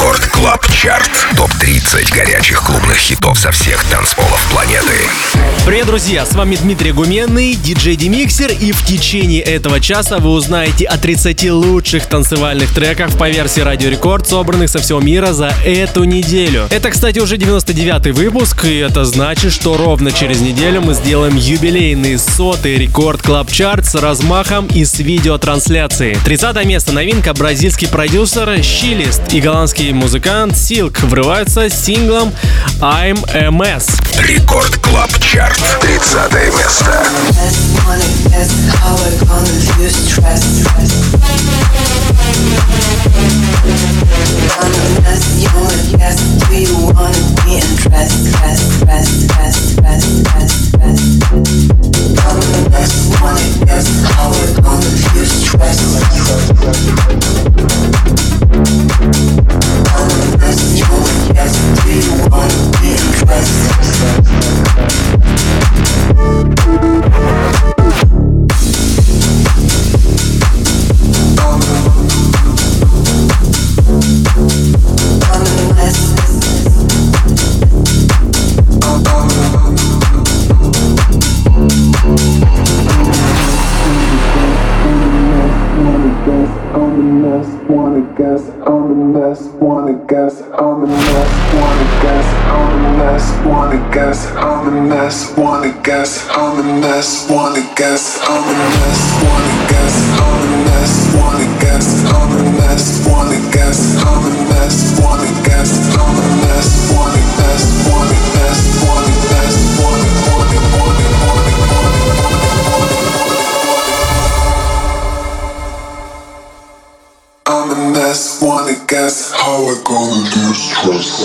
Record Club Chart. Топ-30 горячих клубных хитов со всех танцполов планеты. Привет, друзья! С вами Дмитрий Гуменный, диджей Demixer, и в течение этого часа вы узнаете о 30 лучших танцевальных треках по версии Радио Рекорд, собранных со всего мира за эту неделю. Это, кстати, уже 99-й выпуск, и это значит, что ровно через неделю мы сделаем юбилейный сотый Record Club Chart с размахом и с видеотрансляцией. 30 место новинка бразильский продюсер Щилист и голландский музыкант Silk врываются с синглом I'm a Mess. Рекорд Клаб Чарт. 30 место. Yes, you, yes, do you want to be impressed? last one to guess. I'm the mess. Wanna guess. I'm the mess. Wanna guess. I'm the mess. Wanna guess. I'm the mess. Wanna guess. I'm the mess. Wanna guess. I'm the mess. Wanna guess. I'm the mess. Wanna guess. I'm the mess. one to guess. I'm the last one to guess. just wanna guess how I gonna lose trust.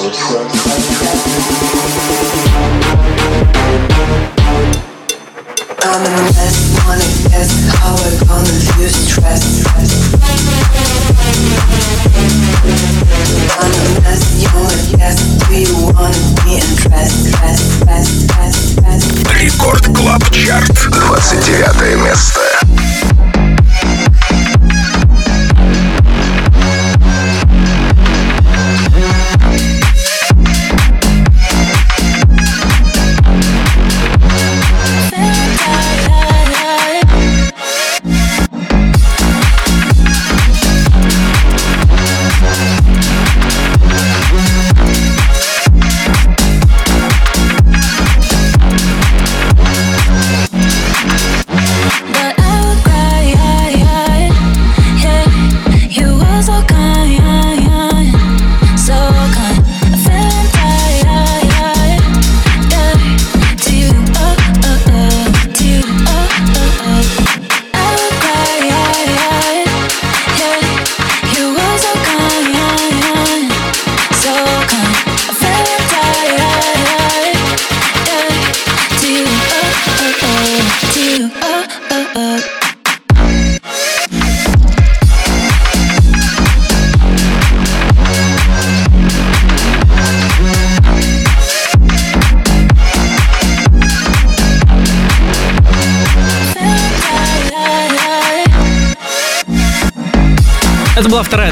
I'm a mess, wanna guess how we're gonna lose trust I'm a mess, you wanna guess, do you wanna be impressed, Record Club Чарт, 29 место.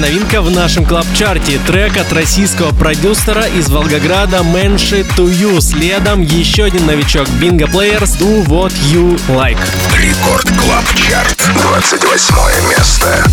Новинка в нашем клаб-чарте. Трек от российского продюсера из Волгограда Менши To You. Следом еще один новичок Bingo Players Do What You Like. Record Club Chart. 28 место.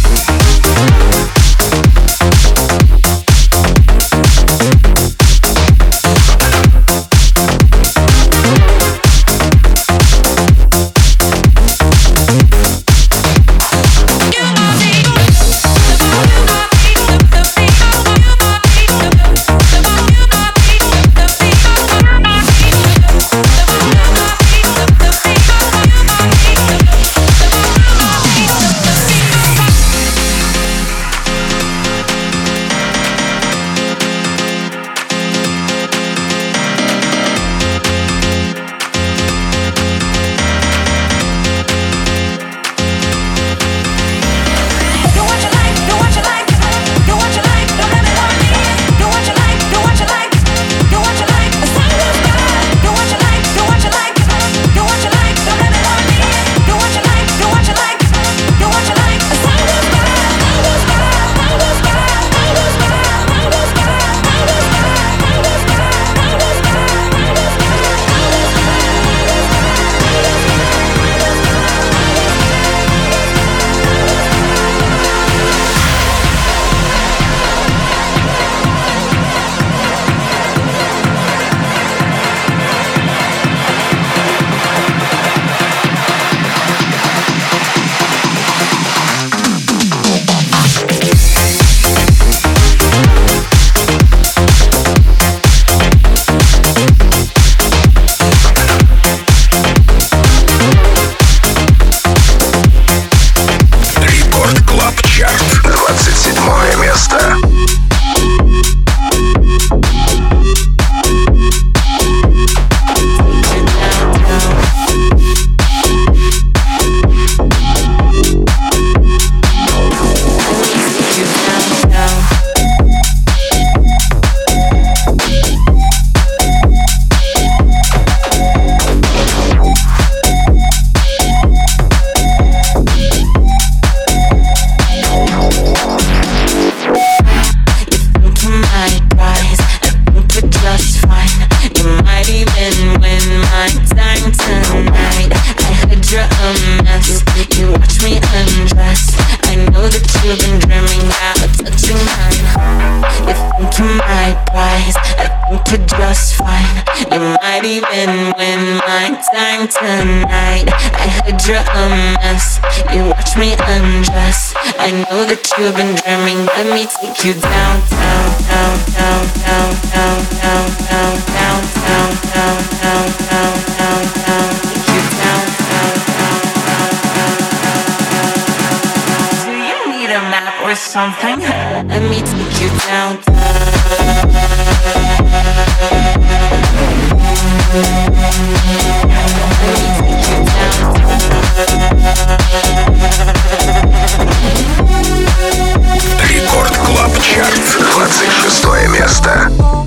Even win my time tonight. I heard you're a mess. You watch me undress. I know that you've been dreaming. Let me take you down, down, down, down, down, down, down, down, down, down, down, down, down, down, down. Take you down, down, down, down, down, down. Do you need a map or something? Let me take you down. Рекорд Клаб Чарт, 26 место.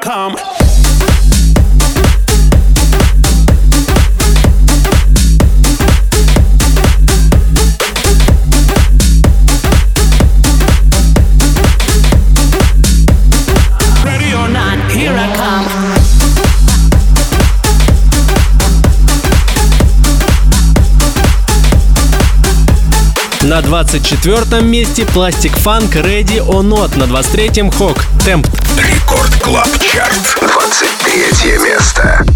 come. На 24 месте Plastic Funk Ready or Not, на 23-м Hawk Tempt. Рекорд Клаб Чарт. 23 место.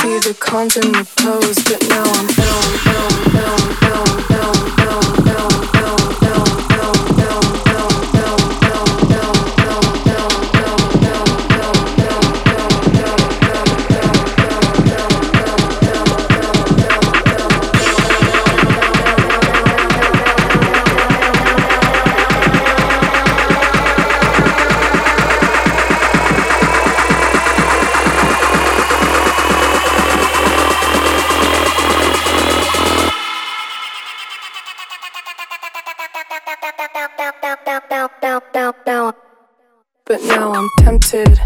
see the content repose, but now I'm ill, I'm ill. Now I'm tempted.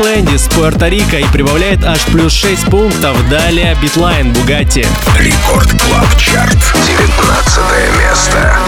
Лэнди с Пуэрто-Рико и прибавляет аж плюс 6 пунктов. Далее Битлайн Бугати. Рекорд Клаб Чарт. 19 место.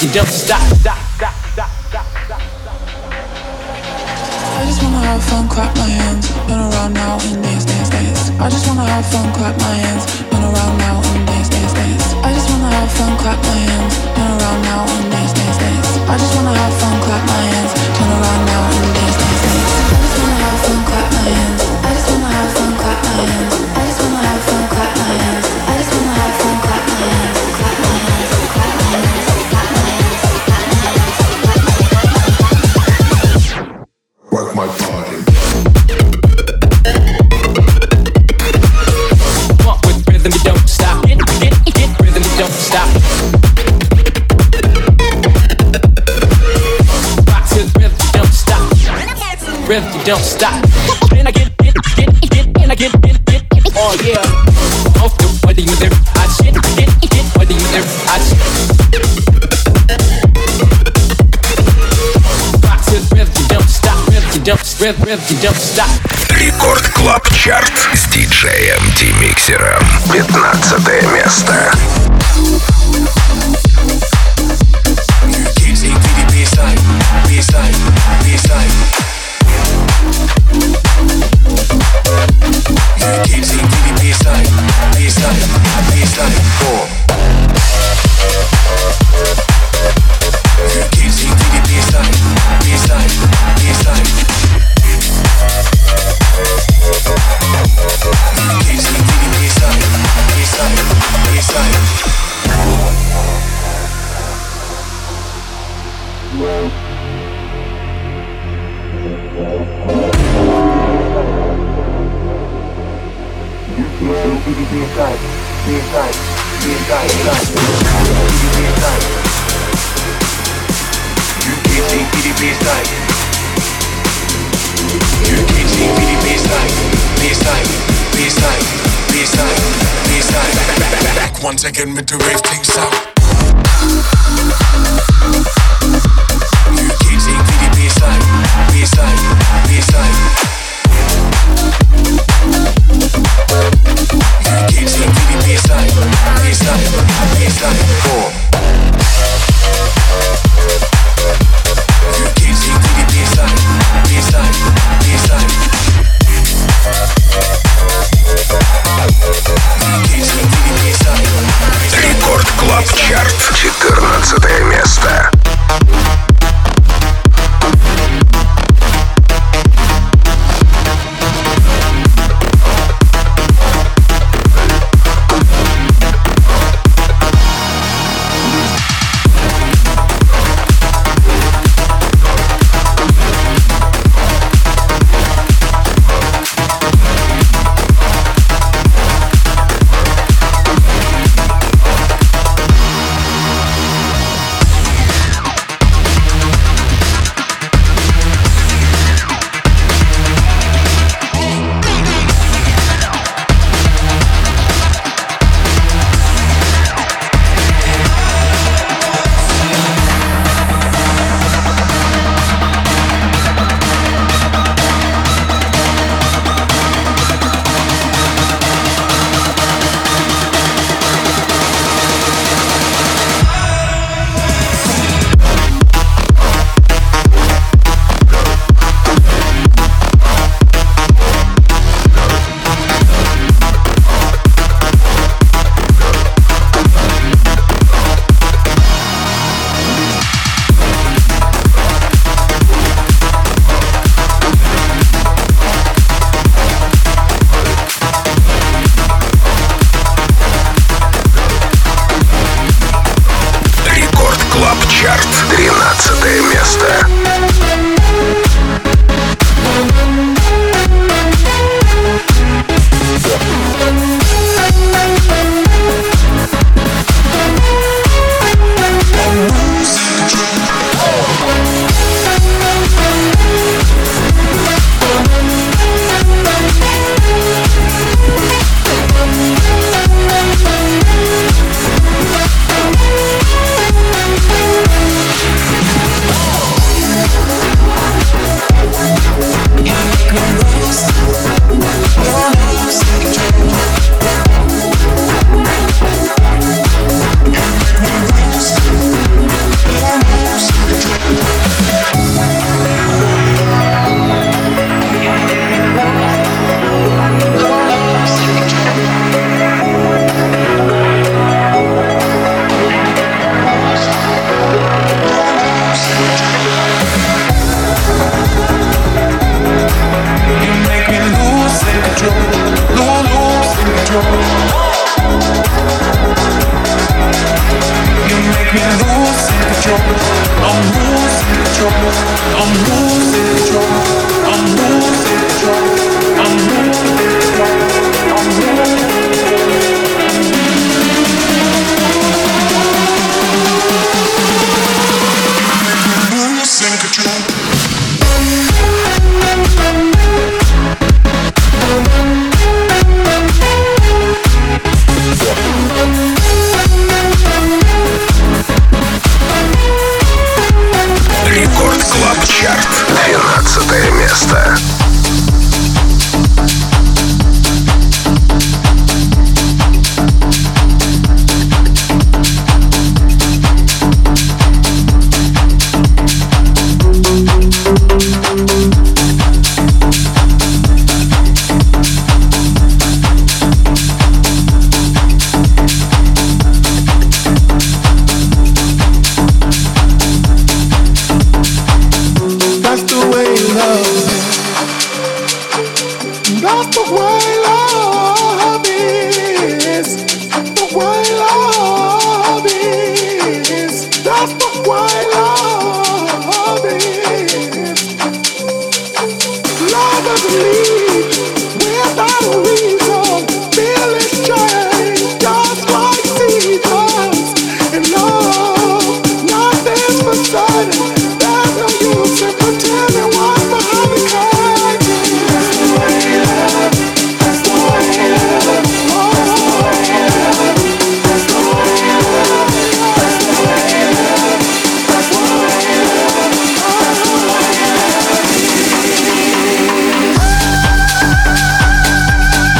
you don't stop. don't stop. Then I get, get, get, get, and I get, get, get, oh yeah. Off the wedding with every hot shit, get, get, wedding with every hot shit. Rock to the rhythm, you don't stop, rhythm, you don't, rhythm, rhythm, you don't stop. Рекорд Клаб Чарт с диджеем Тимиксером. 15 место. I'm moving.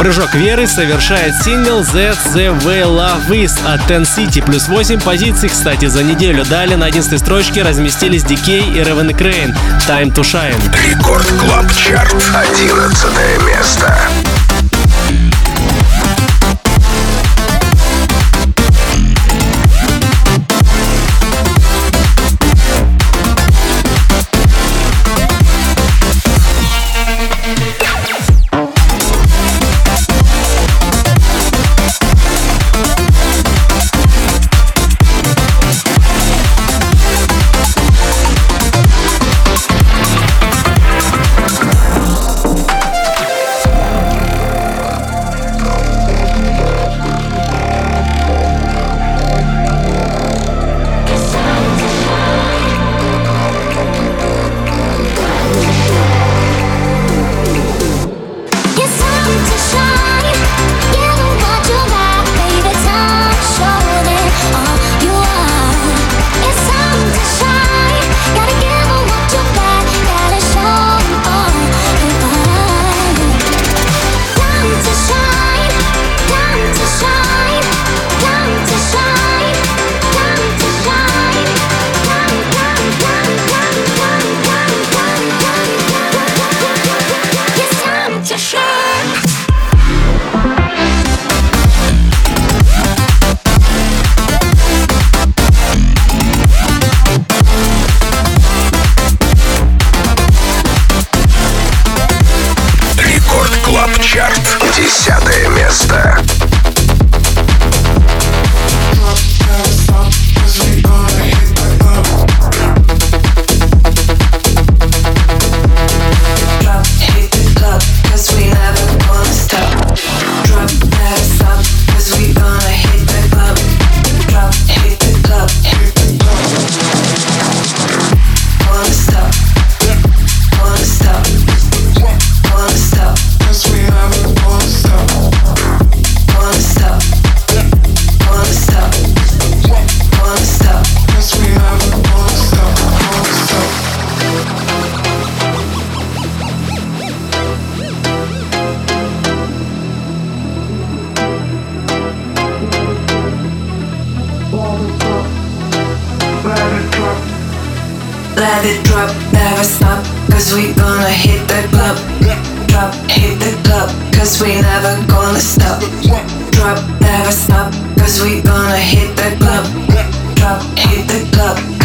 Дружок Веры совершает сингл That's the Way Love Is от Ten City. Плюс 8 позиций, кстати, за неделю. Далее на 11 строчке разместились Decay и Raven Crane. Time to Shine. Рекорд Клаб Чарт. 11 место.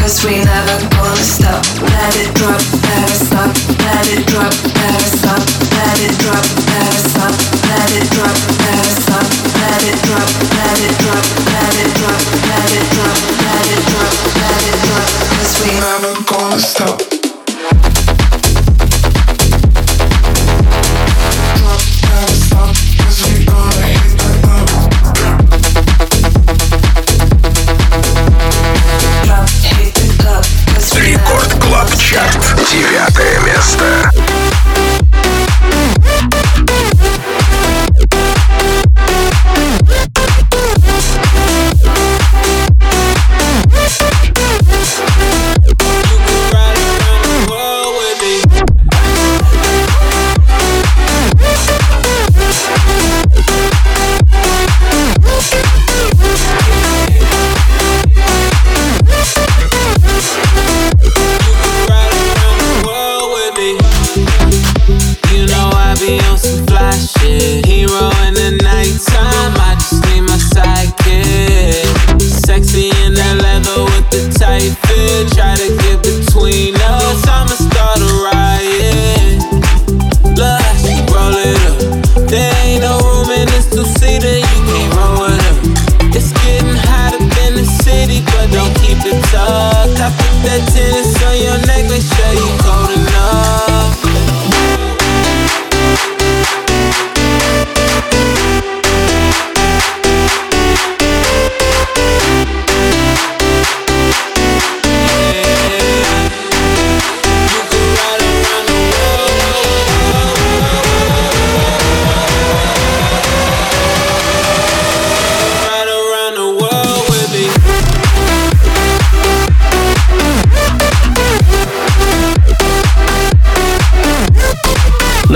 Cause we never gonna stop. Let it drop, never stop. Let it drop, never stop. Let it drop, never stop. Let it drop, never stop. Let it drop, let it drop, let it drop, let it drop, let it drop, let it we never gonna stop.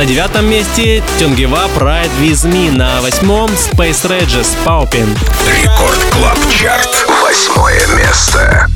Девятом месте Тюнгева Pride With Me. На восьмом Space Regis Paupin. Рекорд Клаб Чарт. Восьмое место.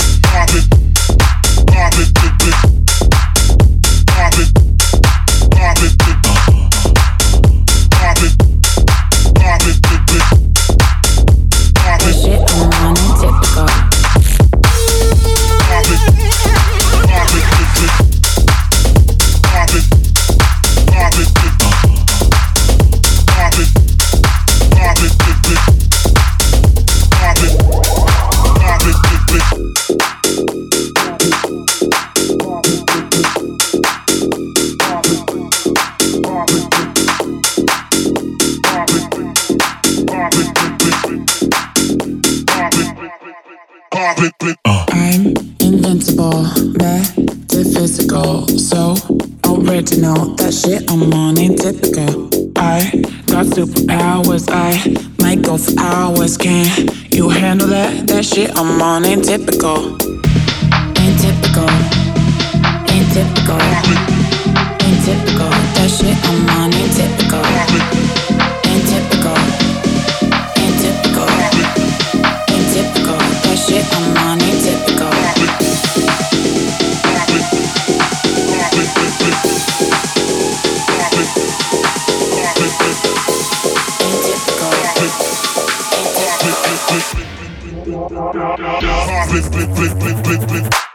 Hours. Can you handle that? That shit I'm on ain't typical. Ain't typical. Ain't typical. Ain't typical. That shit I'm on ain't typical. Ain't typical. Ain't typical. Ain't typical. That shit I'm on Blip, blip, blip, blip, blip, blip.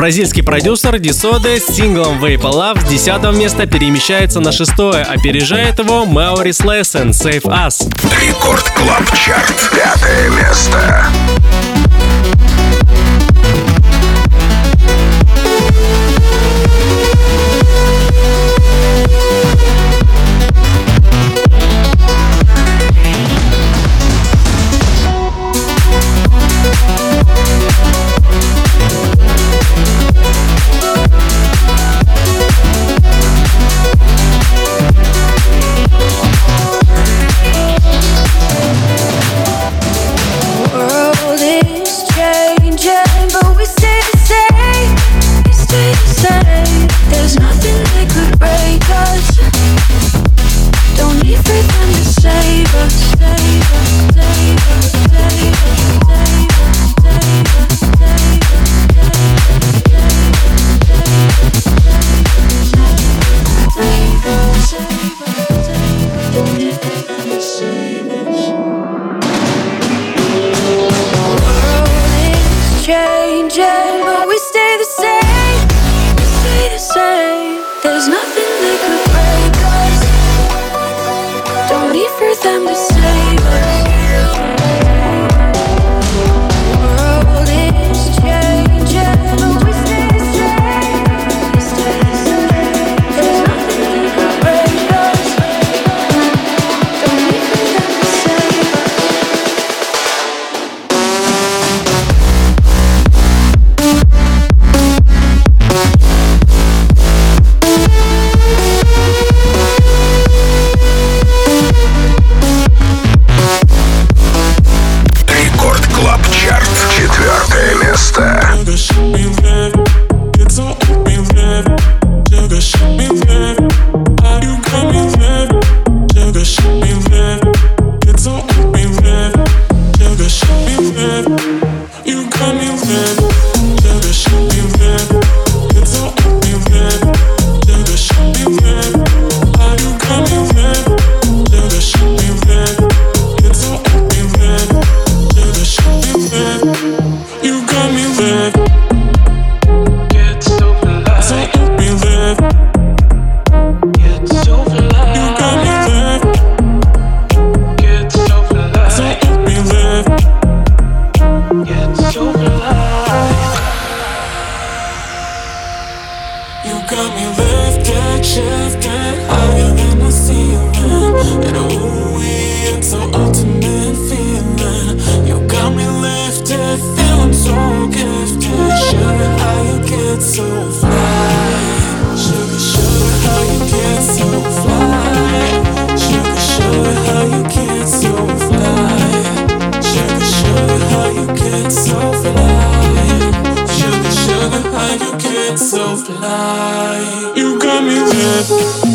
Бразильский продюсер Дисоде с синглом Vape Love с 10 места перемещается на шестое, опережает его Maurice Lesson Save Us. Рекорд Клаб Чарт. Пятое место. You got me lifted, shifted Higher than the ceiling, and And we it's so ultimate feeling. You got me lifted, feeling so gifted. Sugar, how you get so fly. Sugar, sugar, how you get so tonight. You got me whipped.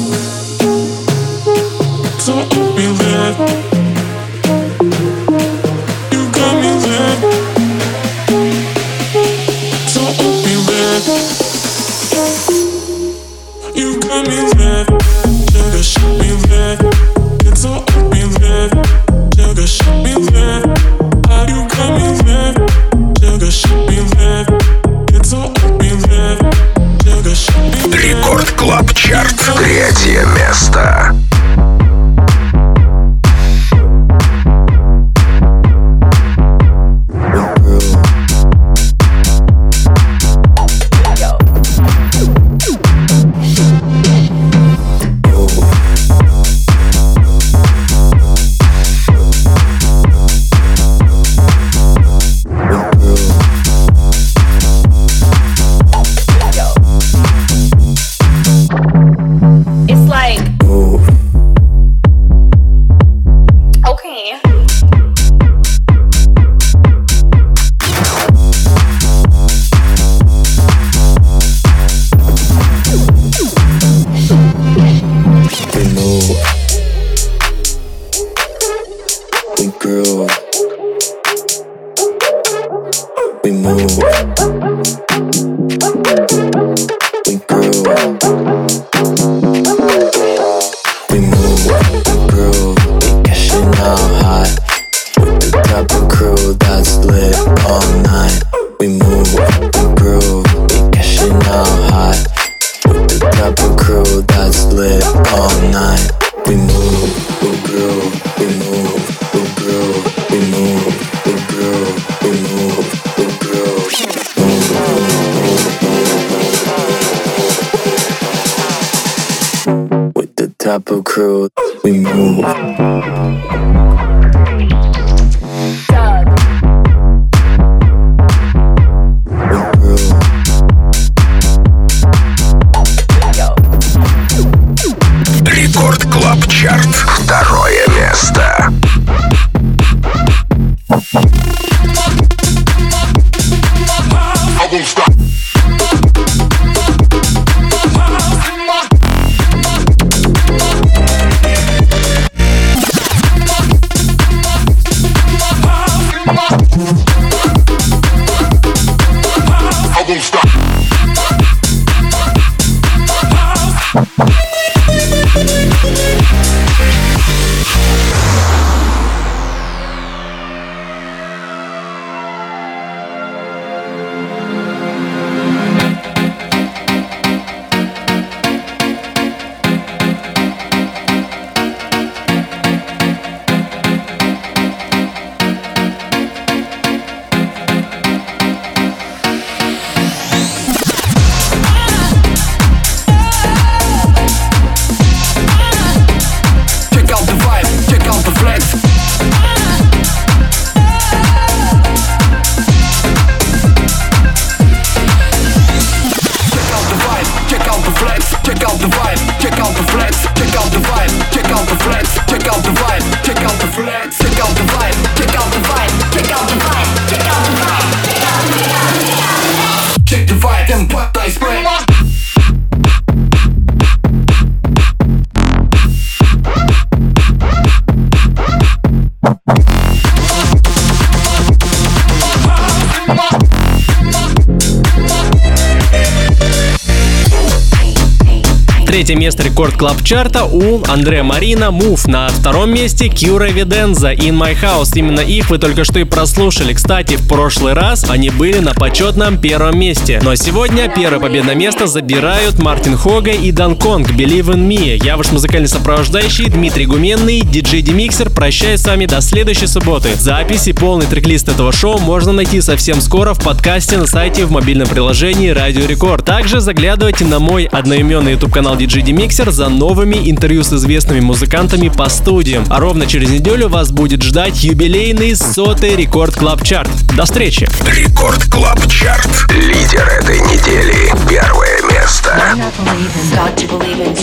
Третье место Record Club Chart'а у Андрея Марина Move. На втором месте Кюра Виденза In My House. Именно их вы только что и прослушали. Кстати, в прошлый раз они были на почетном первом месте. Но сегодня первое победное место забирают Мартин Хога и Дан Конг Believe in Me. Я ваш музыкальный сопровождающий Дмитрий Гуменный, диджей Demixer. Прощаюсь с вами до следующей субботы. Записи полный трек-лист этого шоу можно найти совсем скоро в подкасте на сайте в мобильном приложении Радио Рекорд. Также заглядывайте на мой одноименный YouTube канал DJ Demixer за новыми интервью с известными музыкантами по студиям. А ровно через неделю вас будет ждать юбилейный сотый Record Club Chart. До встречи! Рекорд Клаб Чарт. Лидер этой недели. Первое место.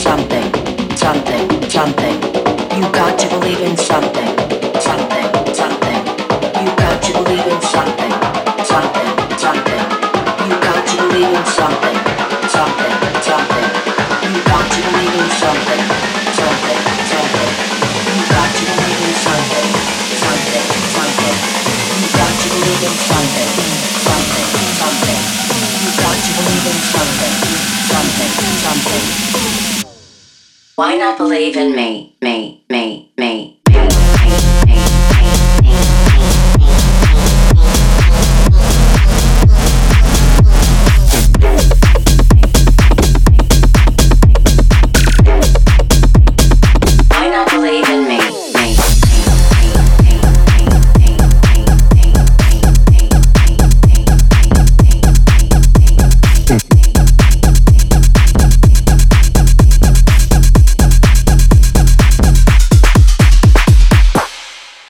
Something, something, something. You got to believe in something, something, something. You got to believe in something, something, something. You got to believe in something, something, Why not believe in me, me, me, me?